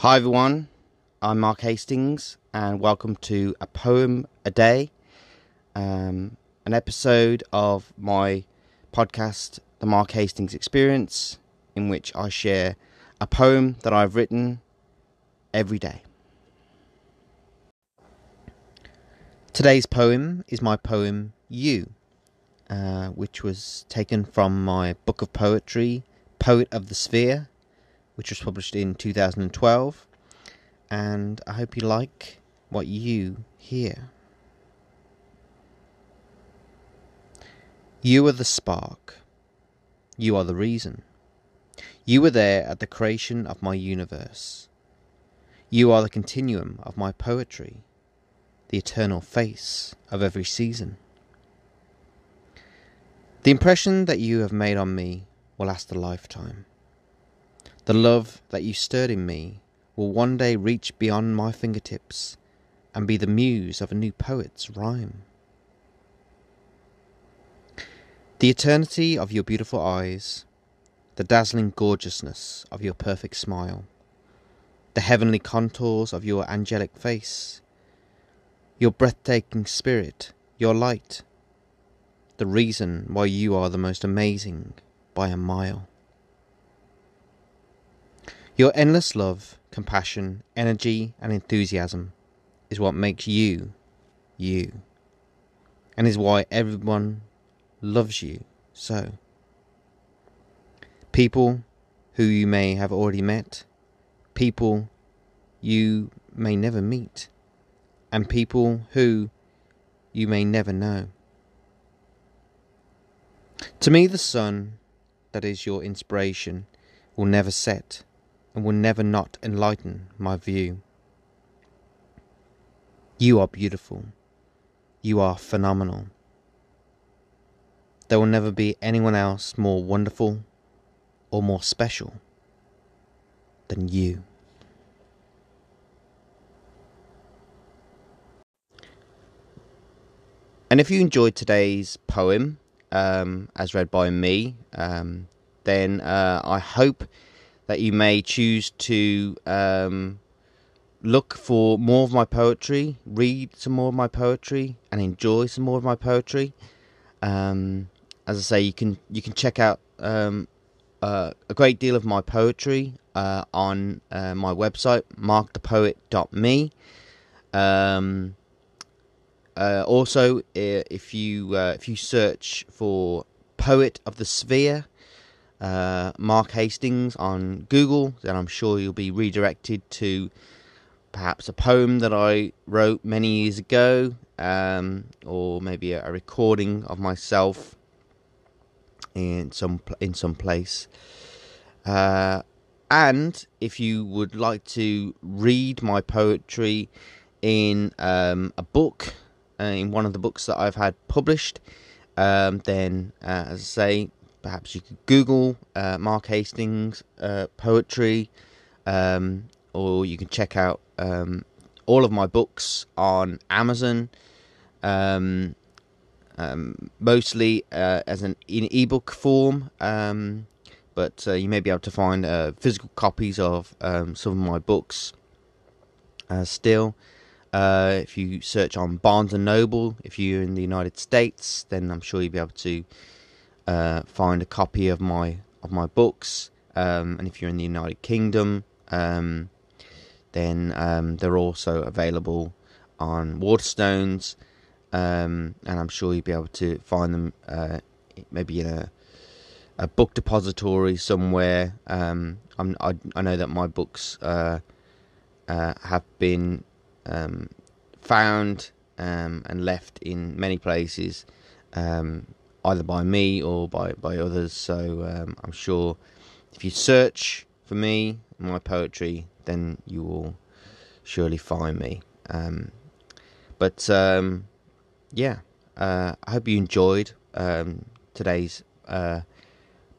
Hi everyone, I'm Mark Hastings, and welcome to A Poem a Day, um, an episode of my podcast, The Mark Hastings Experience, in which I share a poem that I've written every day. Today's poem is my poem You, uh, which was taken from my book of poetry, Poet of the Sphere which was published in 2012. And I hope you like what you hear. You are the spark. You are the reason. You were there at the creation of my universe. You are the continuum of my poetry, the eternal face of every season. The impression that you have made on me will last a lifetime. The love that you stirred in me will one day reach beyond my fingertips and be the muse of a new poet's rhyme. The eternity of your beautiful eyes, the dazzling gorgeousness of your perfect smile, the heavenly contours of your angelic face, your breathtaking spirit, your light, the reason why you are the most amazing by a mile. Your endless love, compassion, energy, and enthusiasm is what makes you you, and is why everyone loves you so. People who you may have already met, people you may never meet, and people who you may never know. To me, the sun that is your inspiration will never set and will never not enlighten my view. You are beautiful. You are phenomenal. There will never be anyone else more wonderful or more special than you. And if you enjoyed today's poem, um, as read by me, um, then uh, I hope that you may choose to um, look for more of my poetry, read some more of my poetry, and enjoy some more of my poetry. Um, as I say, you can you can check out um, uh, a great deal of my poetry uh, on uh, my website, markthepoet.me. Um, uh, also, if you uh, if you search for "Poet of the Sphere," uh, Mark Hastings on Google, then I'm sure you'll be redirected to perhaps a poem that I wrote many years ago, um, or maybe a, a, recording of myself in some in some place. Uh, and if you would like to read my poetry in um, a book, uh, in one of the books that I've had published, um, then, uh, as I say, perhaps you could Google uh, Mark Hastings uh, poetry, um, or you can check out um, all of my books on Amazon. Um, um mostly uh, as an in ebook form, um, but uh, you may be able to find uh, physical copies of um, some of my books. Uh, still, if you search on Barnes and Noble, if you're in the United States, then I'm sure you'll be able to uh, find a copy of my of my books. Um, and if you're in the United Kingdom, um, then um, they're also available on Waterstones, um, and I'm sure you'll be able to find them uh, maybe in a a book depository somewhere. Um, i I, know that my books uh, uh, have been um, found and left in many places. Either by me or by, by others. So um, I'm sure if you search for me, my poetry, then you will surely find me. Um, but um, yeah, uh, I hope you enjoyed um, today's uh,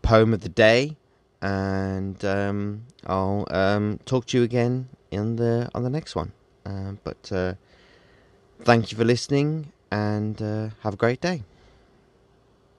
poem of the day, and um, I'll um, talk to you again in the on the next one. Uh, but uh, thank you for listening, and uh, have a great day.